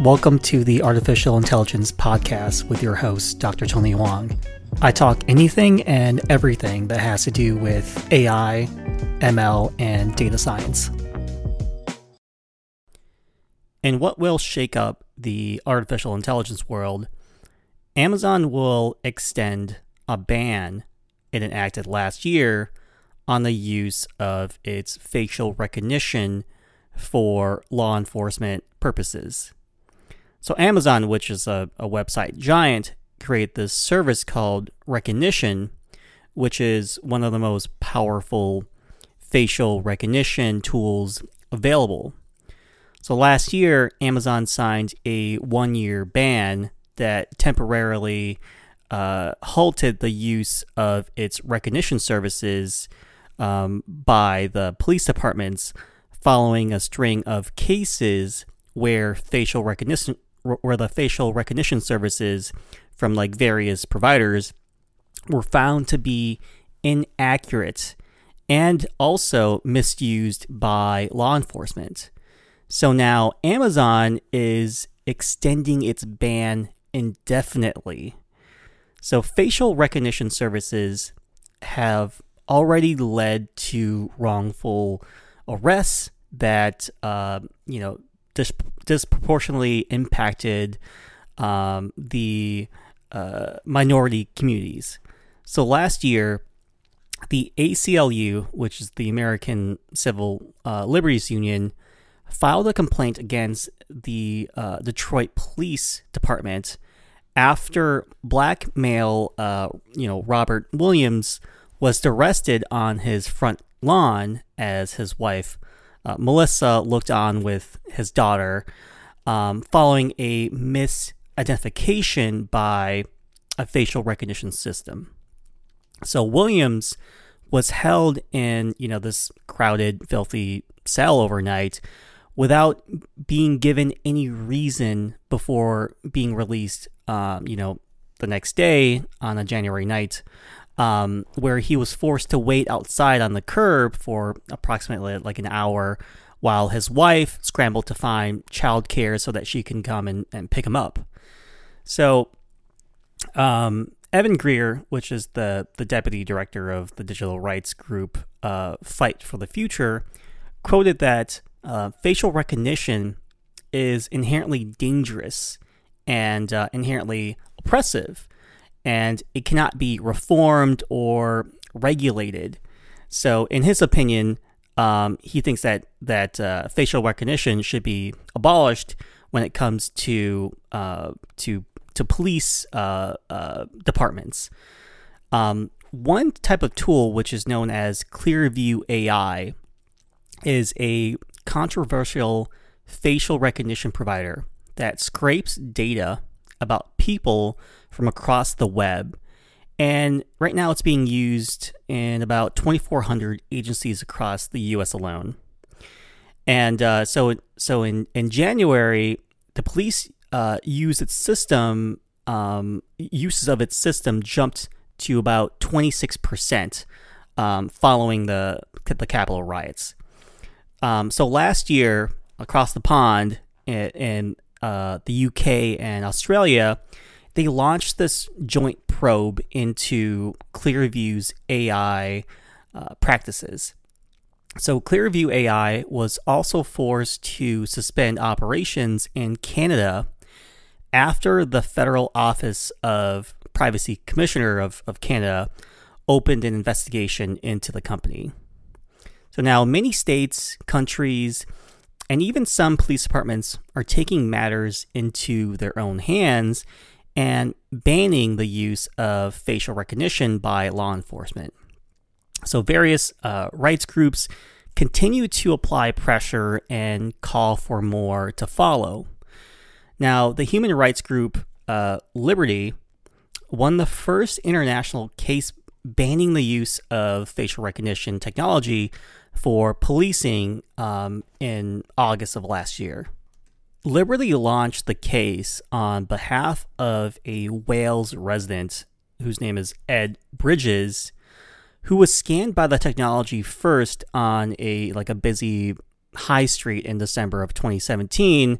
Welcome to the Artificial Intelligence Podcast with your host, Dr. Tony Phoang. I talk anything and everything that has to do with AI, ML, and data science. And what will shake up the artificial intelligence world, Amazon will extend a ban it enacted last year on the use of its facial recognition for law enforcement purposes. So, Amazon, which is a, a website giant, created this service called Rekognition, which is one of the most powerful facial recognition tools available. So, last year, Amazon signed a one year ban that temporarily uh, halted the use of its recognition services um, by the police departments following a string of cases where facial recognition where the facial recognition services from like various providers were found to be inaccurate and also misused by law enforcement. So now Amazon is extending its ban indefinitely. So facial recognition services have already led to wrongful arrests that uh, you know dis- disproportionately impacted um, the uh, minority communities. So last year, the ACLU, which is the American Civil uh, Liberties Union, filed a complaint against the uh, Detroit Police Department after black male, uh, you know, Robert Williams was arrested on his front lawn as his wife uh, Melissa looked on with his daughter um, following a misidentification by a facial recognition system. So Williams was held in, you know, this crowded, filthy cell overnight without being given any reason before being released, um, you know, the next day on a January night um, where he was forced to wait outside on the curb for approximately like an hour while his wife scrambled to find childcare so that she can come and, and pick him up. So, um, Evan Greer, which is the, the deputy director of the digital rights group uh, Fight for the Future, quoted that uh, facial recognition is inherently dangerous and uh, inherently oppressive and it cannot be reformed or regulated. So, in his opinion, um, he thinks that that uh, facial recognition should be abolished when it comes to uh, to to police uh, uh departments. Um, one type of tool, which is known as Clearview AI, is a controversial facial recognition provider that scrapes data about people from across the web. And right now it's being used in about 2,400 agencies across the US alone. And uh, so, so in, in January, the police uh, its system, um, uses of its system jumped to about 26% um, following the, the Capitol riots. Um, so last year, across the pond in, in uh, the UK and Australia, they launched this joint probe into Clearview's AI uh, practices. So, Clearview AI was also forced to suspend operations in Canada after the Federal Office of Privacy Commissioner of, of Canada opened an investigation into the company. So, now many states, countries, and even some police departments are taking matters into their own hands and banning the use of facial recognition by law enforcement. So, various uh, rights groups continue to apply pressure and call for more to follow. Now, the human rights group uh, Liberty won the first international case banning the use of facial recognition technology for policing um, in August of last year. Liberty launched the case on behalf of a Wales resident whose name is Ed Bridges, who was scanned by the technology first on a like a busy high street in December of 2017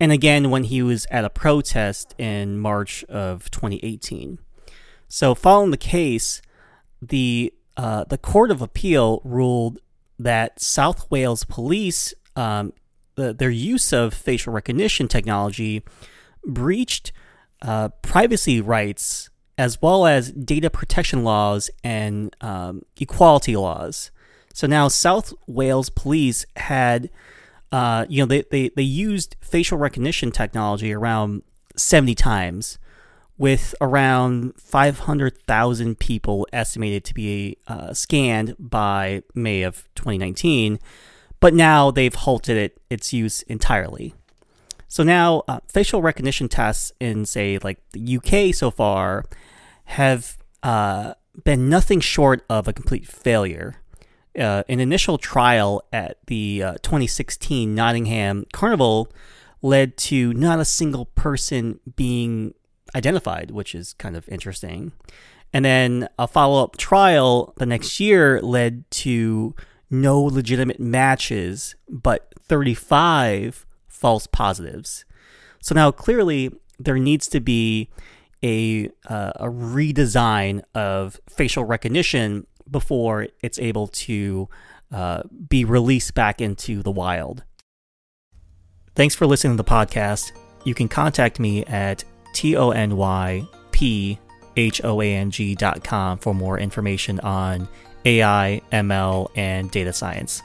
and again when he was at a protest in March of 2018. So, following the case, the uh, the Court of Appeal ruled that South Wales police, um, the, their use of facial recognition technology, breached uh, privacy rights as well as data protection laws and um, equality laws. So now South Wales police had, uh, you know, they, they, they used facial recognition technology around 70 times with around 500,000 people estimated to be uh, scanned by May of 2019. But now they've halted it, its use entirely. So now uh, facial recognition tests in, say, like the UK so far have uh, been nothing short of a complete failure. Uh, an initial trial at the uh, 2016 Notting Hill Carnival led to not a single person being identified, which is kind of interesting. And then a follow up trial the next year led to no legitimate matches, but 35 false positives. So now clearly there needs to be a, uh, a redesign of facial recognition before it's able to uh, be released back into the wild. Thanks for listening to the podcast. You can contact me at T O N Y P H O A N G dot com for more information on AI, ML, and data science.